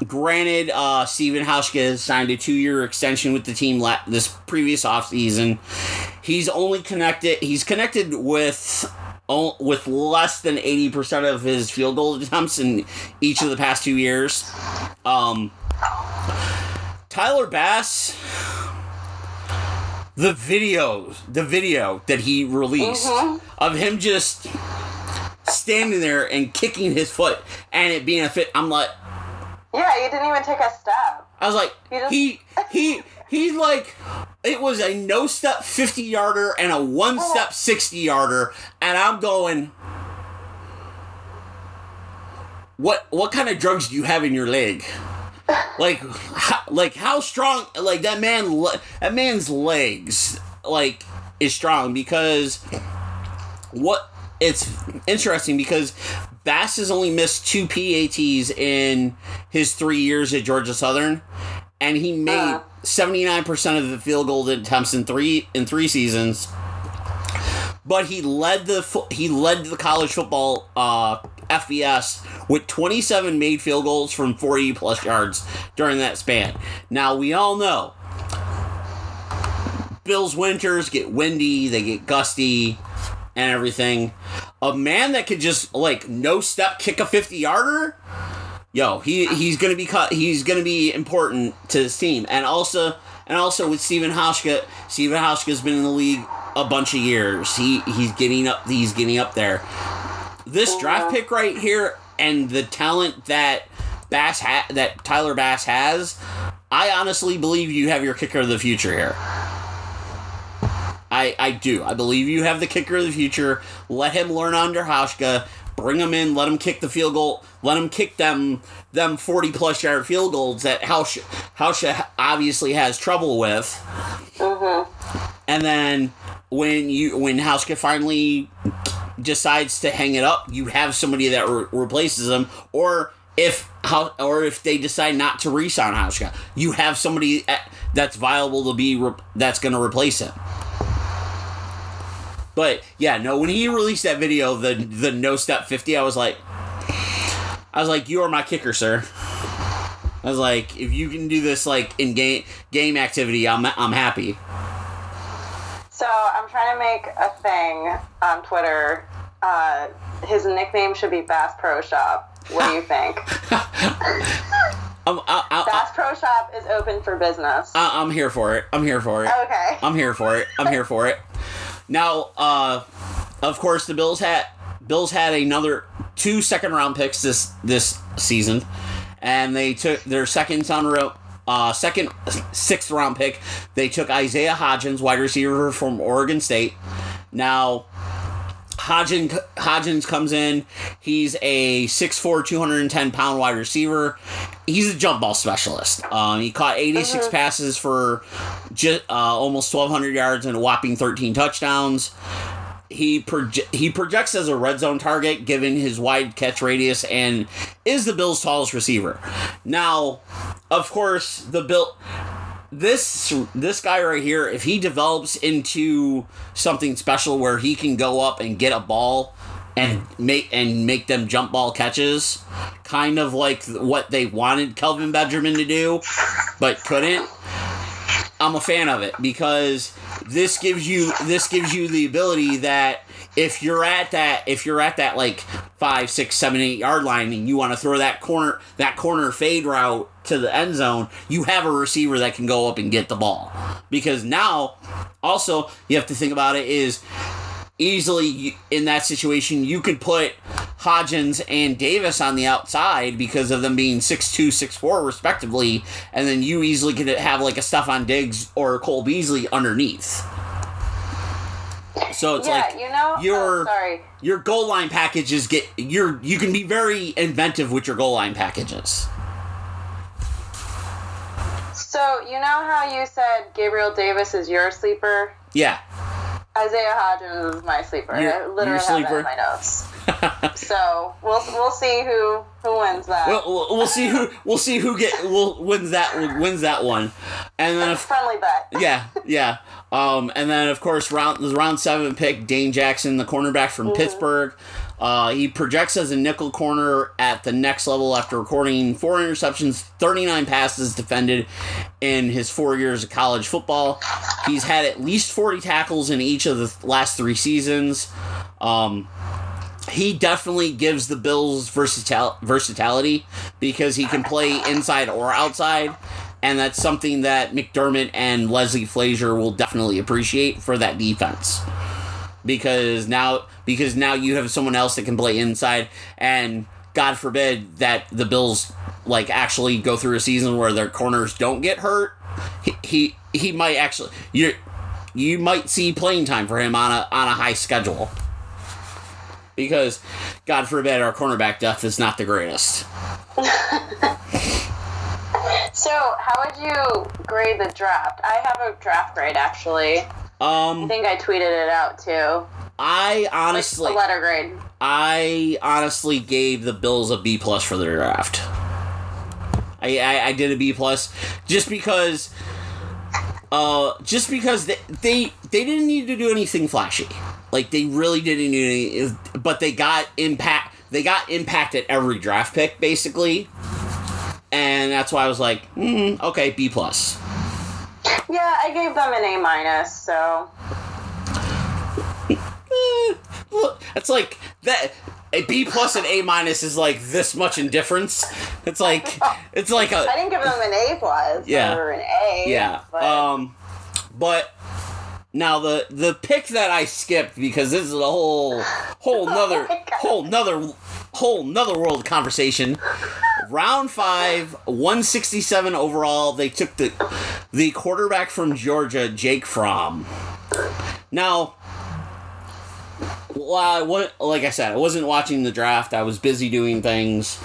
granted, uh, Stephen Hauschka signed a two year extension with the team la- this previous offseason. He's only connected. He's connected with. O- With less than eighty percent of his field goal attempts in each of the past two years, um, Tyler Bass, the video, the video that he released of him just standing there and kicking his foot and it being a fit. I'm like,
Yeah, he didn't even take a step.
I was like,
You just-
he he he's like, it was a no step fifty yarder and a one step sixty yarder, and I'm going. What what kind of drugs do you have in your leg? Like, how, like how strong? Like that man, that man's legs, like is strong because what? It's interesting because Bass has only missed two PATs in his three years at Georgia Southern, and he made
Uh.
Seventy nine percent of the field goal attempts in three in three seasons. But he led the he led the college football uh, FBS with 27 made field goals from 40 plus yards during that span. Now we all know Bills winters get windy, they get gusty and everything. A man that could just like no step kick a 50 yarder, yo, he he's gonna be cut. He's gonna be important to this team, and also and also with Stephen Hauschka, Stephen Hauschka's been in the league a bunch of years. He he's getting up. He's getting up there. This oh, draft pick right here and the talent that Bass ha- that Tyler Bass has, I honestly believe you have your kicker of the future here. I, I do. I believe you have the kicker of the future. Let him learn under Hauschka. Bring them in, let them kick the field goal, let them kick them them 40 plus yard field goals that House House obviously has trouble with. Mm-hmm. And then when you when Hauschka finally decides to hang it up, you have somebody that re- replaces him, or if how or if they decide not to re-sign Hauschka, you have somebody at- that's viable to be re- that's going to replace him. But yeah, no, when he released that video, the the no step fifty, I was like, I was like, you are my kicker, sir. I was like, if you can do this like in game game activity, I'm I'm happy.
So I'm trying to make a thing on Twitter. Uh, his nickname should be Bass Pro Shop. What do you think?
I'm I, I,
Bass Pro Shop is open for business.
I, I'm here for it. I'm here for it.
Okay.
I'm here for it. I'm here for it. Now, uh, of course, the Bills had Bills had another two second round picks this this season, and they took their second on row. Uh, second, sixth round pick, they took Isaiah Hodgins, wide receiver from Oregon State. Now, Hodgins, Hodgins comes in. He's a 6'4", 210 pound wide receiver. He's a jump ball specialist. Um, he caught 86 passes for just, uh, almost 1,200 yards and a whopping 13 touchdowns. He proje- he projects as a red zone target given his wide catch radius and is the Bills' tallest receiver. Now, of course, the Bill this this guy right here, if he develops into something special where he can go up and get a ball and make and make them jump ball catches, kind of like what they wanted Kelvin Benjamin to do, but couldn't. I'm a fan of it because this gives you this gives you the ability that if you're at that if you're at that like five six seven eight yard line and you want to throw that corner that corner fade route to the end zone you have a receiver that can go up and get the ball. Because now also you have to think about it is easily in that situation you could put Hodgins and Davis on the outside because of them being 6'2", 6'4", respectively, and then you easily could have like a Stefon Diggs or Cole Beasley underneath. So it's
yeah,
like
you know.
Oh, your
oh, sorry.
your goal line packages get you're you can be very inventive with your goal line packages.
So you know how you said Gabriel Davis is your sleeper?
Yeah.
Isaiah Hodgins is my sleeper.
Your-
I literally
your
have that
sleeper?
in my notes. so we'll we'll see who who wins that.
We'll, we'll, see who we'll see who get will wins that wins that one, and then if
Friendly bet.
yeah, yeah. Um, and then of course round the round seven pick Dane Jackson, the cornerback from Pittsburgh. Uh, he projects as a nickel corner at the next level after recording four interceptions, 39 passes defended in his four years of college football. He's had at least 40 tackles in each of the last three seasons. Um, he definitely gives the Bills versatil- versatility because he can play inside or outside, and that's something that McDermott and Leslie Frazier will definitely appreciate for that defense. Because now, because now you have someone else that can play inside, and God forbid that the Bills like actually go through a season where their corners don't get hurt. He he, he might actually you you might see playing time for him on a on a high schedule because God forbid our cornerback depth is not the greatest.
So how would you grade the draft? I have a draft grade actually. I
Um,
think I tweeted it out too.
I honestly,
a letter grade.
I honestly gave the Bills a B plus for their draft. I, I, I did a B plus just because, uh, just because they, they they didn't need to do anything flashy. Like they really didn't need any, but they got impact. They got impact at every draft pick basically, and that's why I was like, mm, okay, B plus.
Yeah, I gave them an A minus. So
Eh, look, it's like that. A B plus and A minus is like this much in difference. It's like it's like
I
a
didn't give them an A plus
Yeah.
or an A.
yeah.
But
Um, but now the the pick that I skipped because this is a whole whole nother
my God.
whole nother whole nother world conversation. Round five, one sixty seven overall. They took the the quarterback from Georgia, Jake Fromm. Now, well, I wa- like I said, I wasn't watching the draft. I was busy doing things,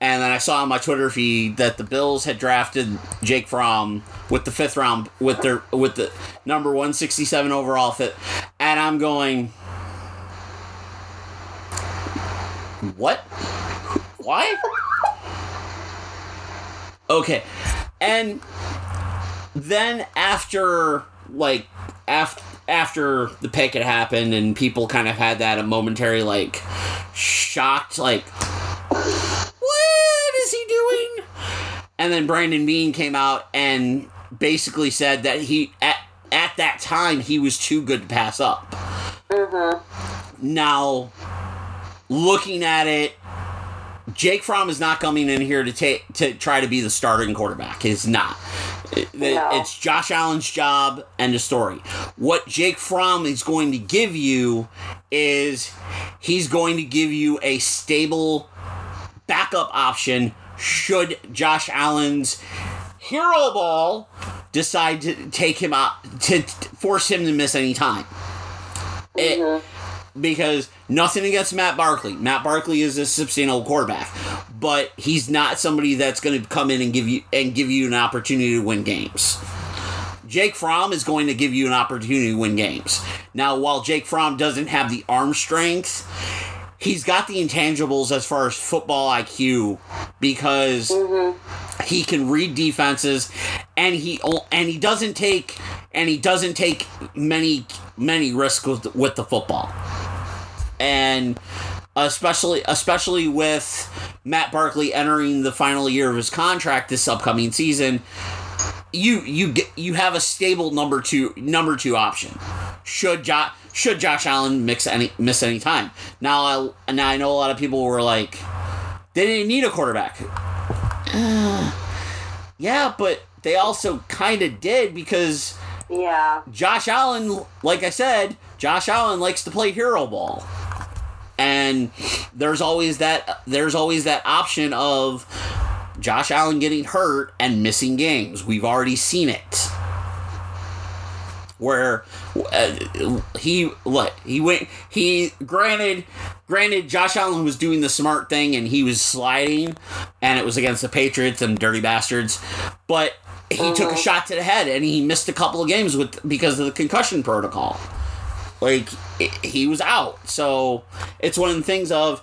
and then I saw on my Twitter feed that the Bills had drafted Jake Fromm with the fifth round with their with the number one sixty seven overall fit, and I'm going, what? Why? Okay, and then after like after after the pick had happened and people kind of had that a momentary like shocked like what is he doing and then Brandon Beane came out and basically said that he at, at that time he was too good to pass up Mhm. now looking at it Jake Fromm is not coming in here to take to try to be the starting quarterback. He's not. It-
No.
It's Josh Allen's job and the story. What Jake Fromm is going to give you is he's going to give you a stable backup option should Josh Allen's hero ball decide to take him out to force him to miss any time. It- mm-hmm. Because nothing against Matt Barkley. Matt Barkley is a substantial quarterback, but he's not somebody that's going to come in and give you and give you an opportunity to win games. Jake Fromm is going to give you an opportunity to win games. Now, while Jake Fromm doesn't have the arm strength, he's got the intangibles as far as football IQ because mm-hmm. he can read defenses and he and he doesn't take and he doesn't take many many risks with, with the football and especially especially with Matt Barkley entering the final year of his contract this upcoming season you you get you have a stable number two number two option should Josh should Josh Allen mix any miss any time now I now I know a lot of people were like they didn't need a quarterback yeah but they also kind of did because
Yeah.
Josh Allen, like I said, Josh Allen likes to play hero ball. And there's always that there's always that option of Josh Allen getting hurt and missing games. We've already seen it. Where uh, he what he went he granted granted Josh Allen was doing the smart thing and he was sliding and it was against the Patriots and dirty bastards but he took a shot to the head and he missed a couple of games with because of the concussion protocol like he was out so it's one of the things of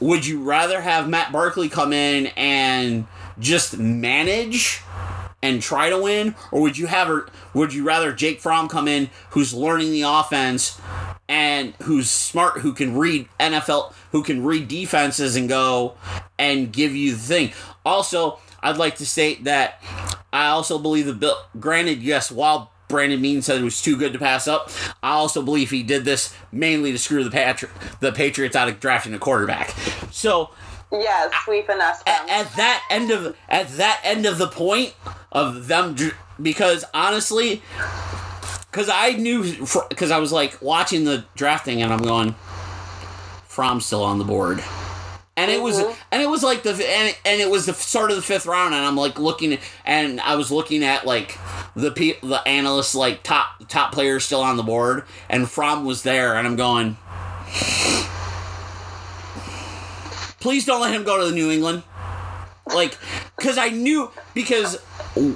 would you rather have Matt Barkley come in and just manage and try to win, or would you have her? Would you rather Jake Fromm come in, who's learning the offense and who's smart, who can read NFL, who can read defenses and go and give you the thing? Also, I'd like to state that I also believe the bill. Granted, yes, while Brandon Beane said it was too good to pass up, I also believe he did this mainly to screw the Patri- the Patriots out of drafting a quarterback. So
Yes, we finessed
at, at that end of at that end of the point of them because honestly because i knew because i was like watching the drafting and i'm going Fromm still on the board and it was mm-hmm. and it was like the and, and it was the start of the fifth round and i'm like looking and i was looking at like the pe- the analysts like top top players still on the board and Fromm was there and i'm going please don't let him go to the New England. Like, because I knew because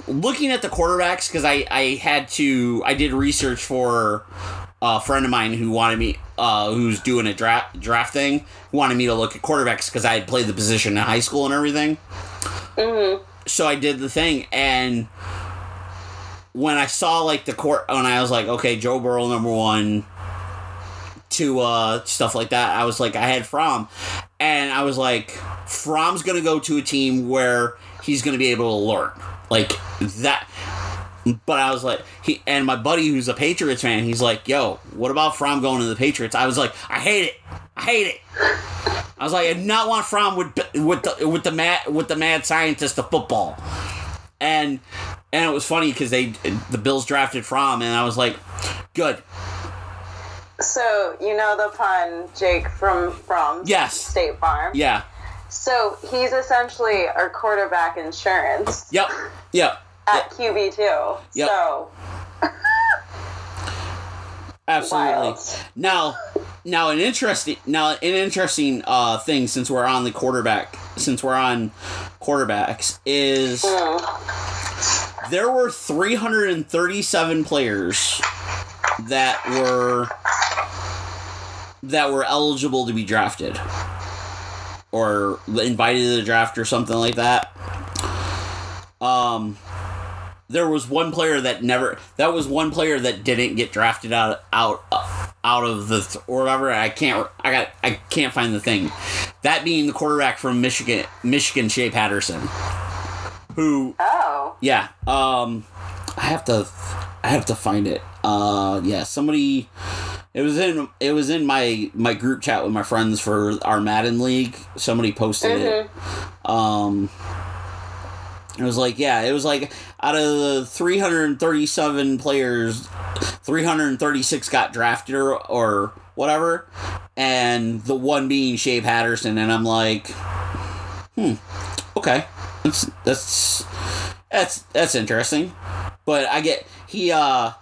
looking at the quarterbacks, because I I had to I did research for a friend of mine who wanted me uh who's doing a draft draft thing wanted me to look at quarterbacks because I had played the position in high school and everything. So I did the thing and. When I saw like the court, when I was like, okay, Joe Burrow number one, to uh, stuff like that. I was like, I had Fromm, and I was like, Fromm's gonna go to a team where he's gonna be able to learn like that. But I was like, he and my buddy who's a Patriots fan, he's like, yo, what about Fromm going to the Patriots? I was like, I hate it, I hate it. I was like, I do not want Fromm with with the with the mad with the mad scientist of football, and and it was funny because they the Bills drafted Fromm, and I was like, good,
so you know the pun, Jake from from
Yes.
State Farm.
yeah,
So he's essentially our quarterback insurance
yep, yep.
At QB too.
Yep.
So
Absolutely.
Wild.
Now, now an interesting now an interesting uh, thing since we're on the quarterback since we're on quarterbacks is there were 337 players that were that were eligible to be drafted or invited to the draft or something like that. Um there was one player that never that was one player that didn't get drafted out out out of the th- or whatever. I can't i got i can't find the thing. That being the quarterback from michigan michigan shea patterson who
Oh.
yeah um i have to i have to find it. Uh yeah somebody it was in it was in my my group chat with my friends for our madden league. Somebody posted it. Um it was like, yeah, it was like out of the 337 players, 336 got drafted or, or whatever, and the one being Shea Patterson, and I'm like, hmm, okay, that's that's that's that's interesting, but I get he uh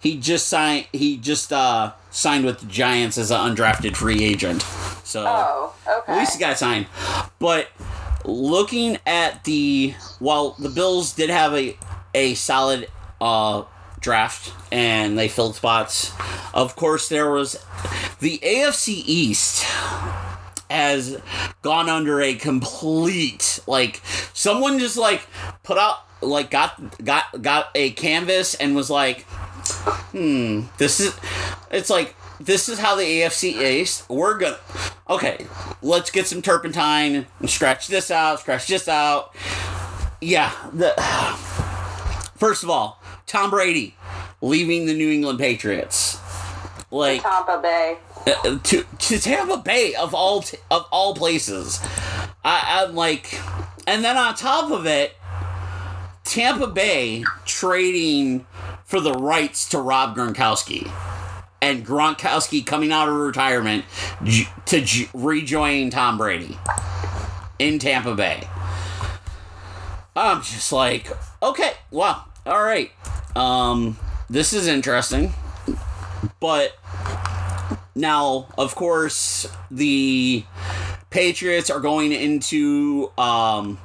he just signed he just uh signed with the Giants as an undrafted free agent, so.
Oh. Okay.
At least he got signed. But looking at the while the Bills did have a a solid uh draft and they filled spots. Of course there was the AFC East has gone under a complete like someone just like put out like got got got a canvas and was like hmm this is it's like this is how the AFC East we're gonna okay let's get some turpentine and scratch this out Scratch this out yeah the first of all Tom Brady leaving the New England Patriots like
Tampa Bay.
uh, to to Tampa Bay of all t- of all places. I, I'm like, and then on top of it, Tampa Bay trading for the rights to Rob Gronkowski, and Gronkowski coming out of retirement to rejoin Tom Brady in Tampa Bay. I'm just like, okay, wow, all right. Um, this is interesting, but now, of course, the Patriots are going into um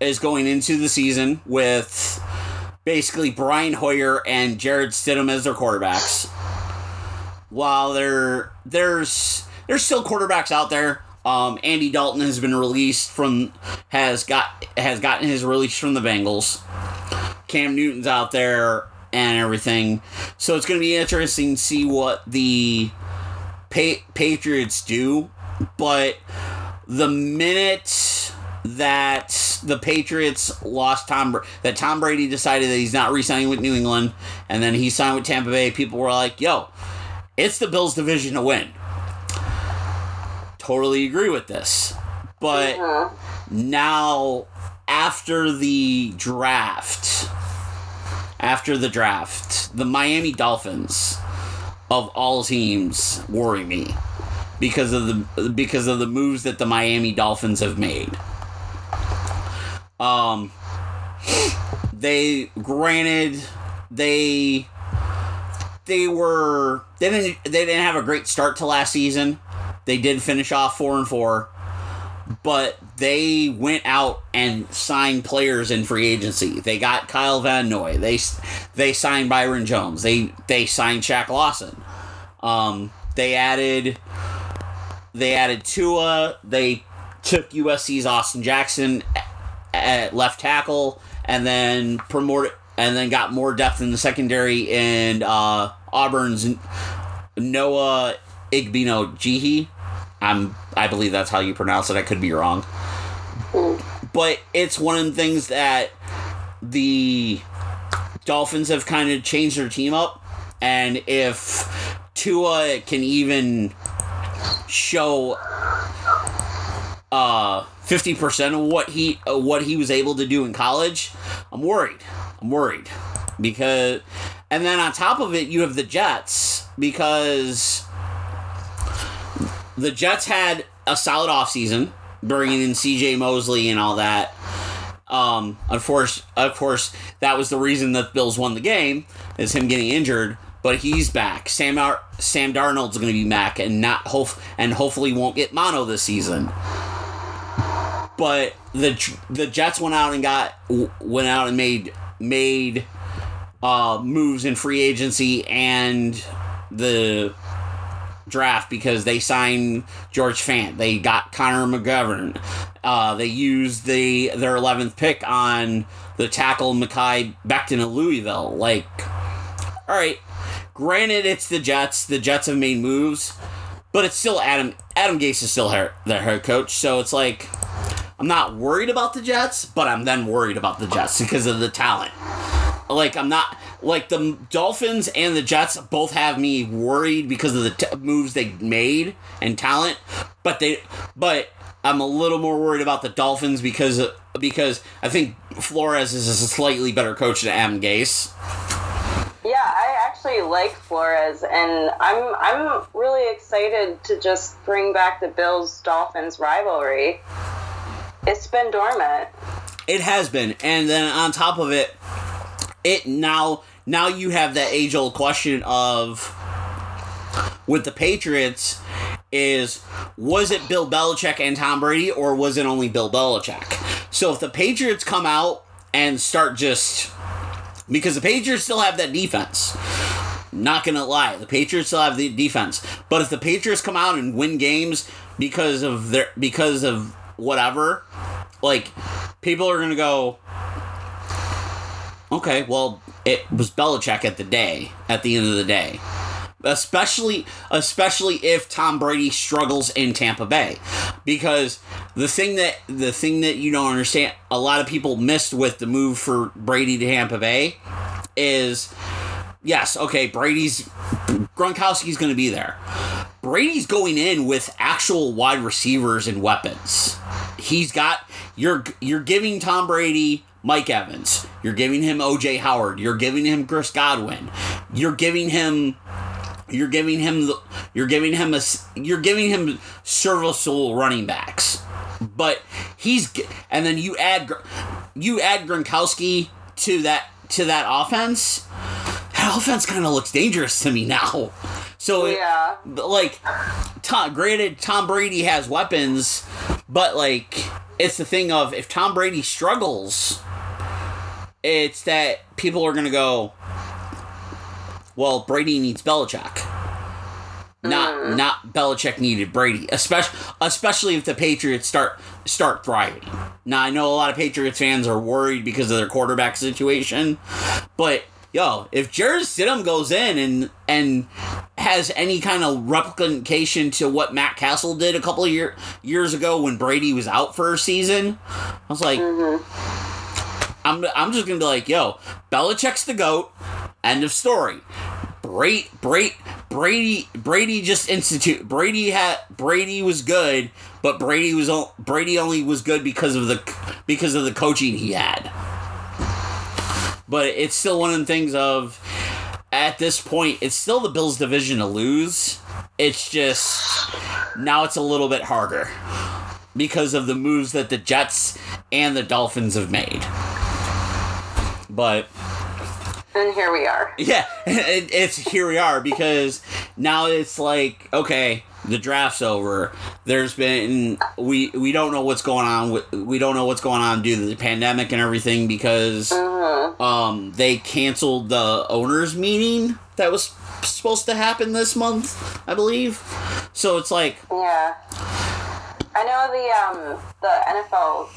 is going into the season with basically Brian Hoyer and Jarrett Stidham as their quarterbacks. While there there's there's still quarterbacks out there. Um, Andy Dalton has been released from has got has gotten his release from the Bengals. Cam Newton's out there and everything. So it's going to be interesting to see what the pa- Patriots do. But the minute that the Patriots lost Tom, Br- that Tom Brady decided that he's not re-signing with New England, and then he signed with Tampa Bay, people were like, "Yo, it's the Bills' division to win." Totally agree with this, but now after the draft after the draft, the Miami Dolphins of all teams worry me because of the because of the moves that the Miami Dolphins have made. Um they granted they they were they didn't they didn't have a great start to last season. They did finish off 4 and 4 but they went out and signed players in free agency. They got Kyle Van Noy. They they signed Byron Jones. They they signed Shaq Lawson. Um, they added they added Tua. They took USC's Austin Jackson at left tackle, and then promoted and then got more depth in the secondary and uh, Auburn's Noah Igbinoghene. I'm I believe that's how you pronounce it. I could be wrong. But it's one of the things that the Dolphins have kind of changed their team up. And if Tua can even show uh 50% of what he uh, what he was able to do in college, I'm worried. I'm worried because and then on top of it you have the Jets because the Jets had a solid offseason, bringing in CJ Mosley and all that. Um, of course, of course, that was the reason that Bills won the game, is him getting injured. but he's back. Sam Ar- Sam Darnold's going to be back, and not hope and hopefully won't get mono this season. But the the Jets went out and got went out and made made uh, moves in free agency and the draft because they signed George Fant. They got Connor McGovern. Uh, they used the their eleventh pick on the tackle Mekhi Becton of Louisville. Like, all right, granted it's the Jets. The Jets have made moves, but it's still Adam Adam Gase is still her, their head coach. So it's like I'm not worried about the Jets, but I'm then worried about the Jets because of the talent. Like I'm not like the Dolphins and the Jets both have me worried because of the t- moves they made and talent, but they but I'm a little more worried about the Dolphins because because I think Flores is a slightly better coach than Adam Gase.
Yeah, I actually like Flores, and I'm I'm really excited to just bring back the Bills Dolphins rivalry. It's been dormant.
It has been, and then on top of it, it now now you have that age old question of with the Patriots is was it Bill Belichick and Tom Brady or was it only Bill Belichick? So if the Patriots come out and start just because the Patriots still have that defense. Not gonna lie, the Patriots still have the defense. But if the Patriots come out and win games because of their because of whatever, like people are gonna go, okay, well, it was Belichick at the day, at the end of the day. Especially especially if Tom Brady struggles in Tampa Bay. Because the thing that the thing that you don't understand a lot of people missed with the move for Brady to Tampa Bay is yes, okay, Brady's Gronkowski's to be there. Brady's going in with actual wide receivers and weapons. He's got you're you're giving Tom Brady Mike Evans. You're giving him OJ Howard. You're giving him Chris Godwin. You're giving him you're giving him the, you're giving him a you're giving him serviceable running backs. But he's and then you add you add Gronkowski to that to that offense. That offense kind of looks dangerous to me now. So
Yeah.
it, like Tom granted Tom Brady has weapons, but like it's the thing of if Tom Brady struggles, it's that people are gonna go, well, Brady needs Belichick. Not mm. not Belichick needed Brady, especially especially if the Patriots start start thriving. Now I know a lot of Patriots fans are worried because of their quarterback situation, but yo, if Jarrett Stidham goes in and and has any kind of replication to what Matt Cassel did a couple of year, years ago when Brady was out for a season, I was like, mm-hmm. I'm I'm just gonna be like, yo, Belichick's the goat. End of story. Brady, Brady, Brady, Brady just institute. Brady had Brady was good, but Brady was Brady only was good because of the because of the coaching he had. But it's still one of the things of at this point, it's still the Bills' division to lose. It's just now it's a little bit harder because of the moves that the Jets and the Dolphins have made. But
And here we are.
yeah, it, it's here we are because now it's like okay, the draft's over. There's been we we don't know what's going on with we don't know what's going on due to the pandemic and everything because um they canceled the owners meeting that was supposed to happen this month, I believe. So it's like
Yeah. I know the um the NFL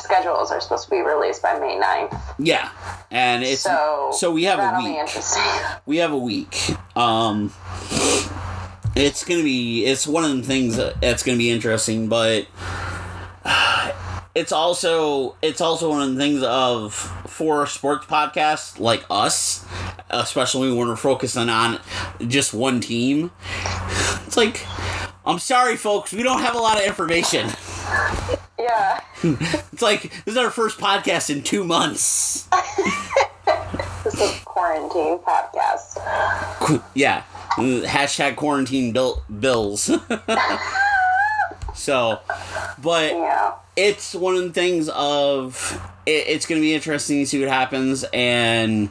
schedules are supposed to be released by May 9th.
yeah, and it's
So
so we have a week. we have a week. Um, it's gonna be it's one of the things that's gonna be interesting, but it's also it's also one of the things of for sports podcasts like us, especially when we're focusing on just one team. It's like, I'm sorry, folks, we don't have a lot of information.
Yeah.
It's like this is our first podcast in two months.
This is a quarantine podcast.
Yeah. Hashtag quarantine bill- bills. so, but
Yeah.
it's one of the things of it, it's going to be interesting to see what happens and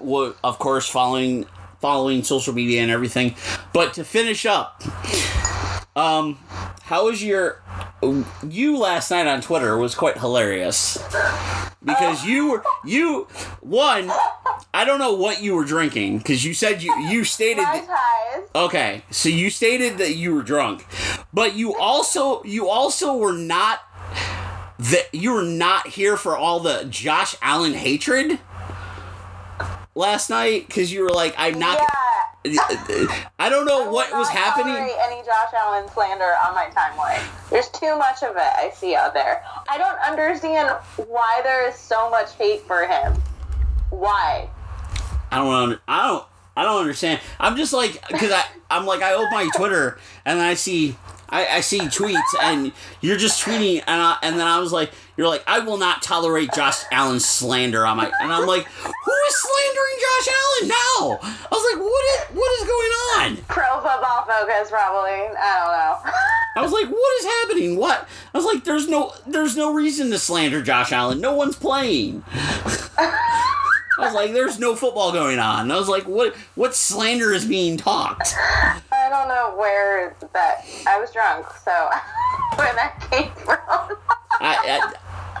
wa- of course, following following social media and everything. But to finish up, um, how was your you last night on Twitter was quite hilarious because you were you one. I don't know what you were drinking because you said you you stated.
Ties.
Okay, so you stated that you were drunk, but you also you also were not that you were not here for all the Josh Allen hatred last night because you were like, I'm not.
Yeah.
I don't know
I
what was happening.
any Josh Allen slander on my timeline. There's too much of it I see out there. I don't understand why there is so much hate for him. Why?
I don't. I don't. I don't understand. I'm just like because I I'm like I open my Twitter and I see I, I see tweets and you're just tweeting and I, and then I was like you're like I will not tolerate Josh Allen slander on my and I'm like who is slandering Josh Allen now? I was like what is what is going on?
Pro football focus, probably. I don't know.
I was like what is happening? What? I was like there's no there's no reason to slander Josh Allen. No one's playing. I was like, "There's no football going on." I was like, "What? What slander is being talked?"
I don't know where that. I was drunk, so where that came from.
I, I,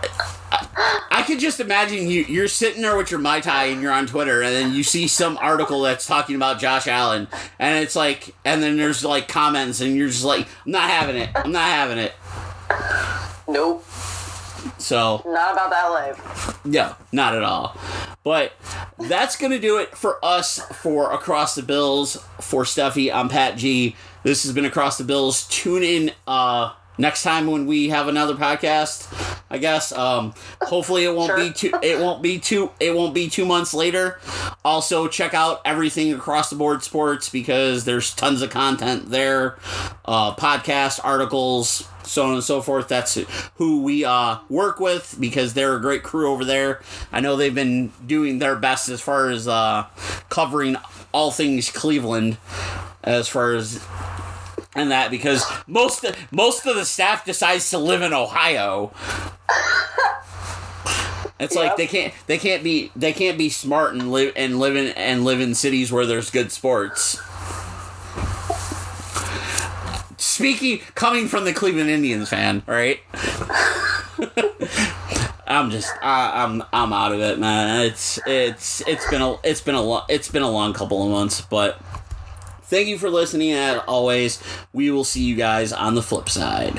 I, I could just imagine you. You're sitting there with your mai tai and you're on Twitter, and then you see some article that's talking about Josh Allen, and it's like, and then there's like comments, and you're just like, "I'm not having it. I'm not having it."
Nope,
So
not about that life.
No, not at all. But that's going to do it for us for Across the Bills. For Stuffy, I'm Pat G. This has been Across the Bills. Tune in uh, next time when we have another podcast. I guess. Um, hopefully it won't be too. It won't be too. It won't be two months later. Also, check out everything across the board sports because there's tons of content there. Uh, podcast articles so on and so forth. That's who we uh, work with because they're a great crew over there. I know they've been doing their best as far as uh, covering all things Cleveland, as far as and that because most most of the staff decides to live in Ohio. It's like they can't they can't be they can't be smart and live and live in and live in cities where there's good sports. Speaking coming from the Cleveland Indians fan, right? I'm just I, I'm I'm out of it, man. It's it's it's been a it's been a lo- it's been a long couple of months, but thank you for listening. As always, we will see you guys on the flip side.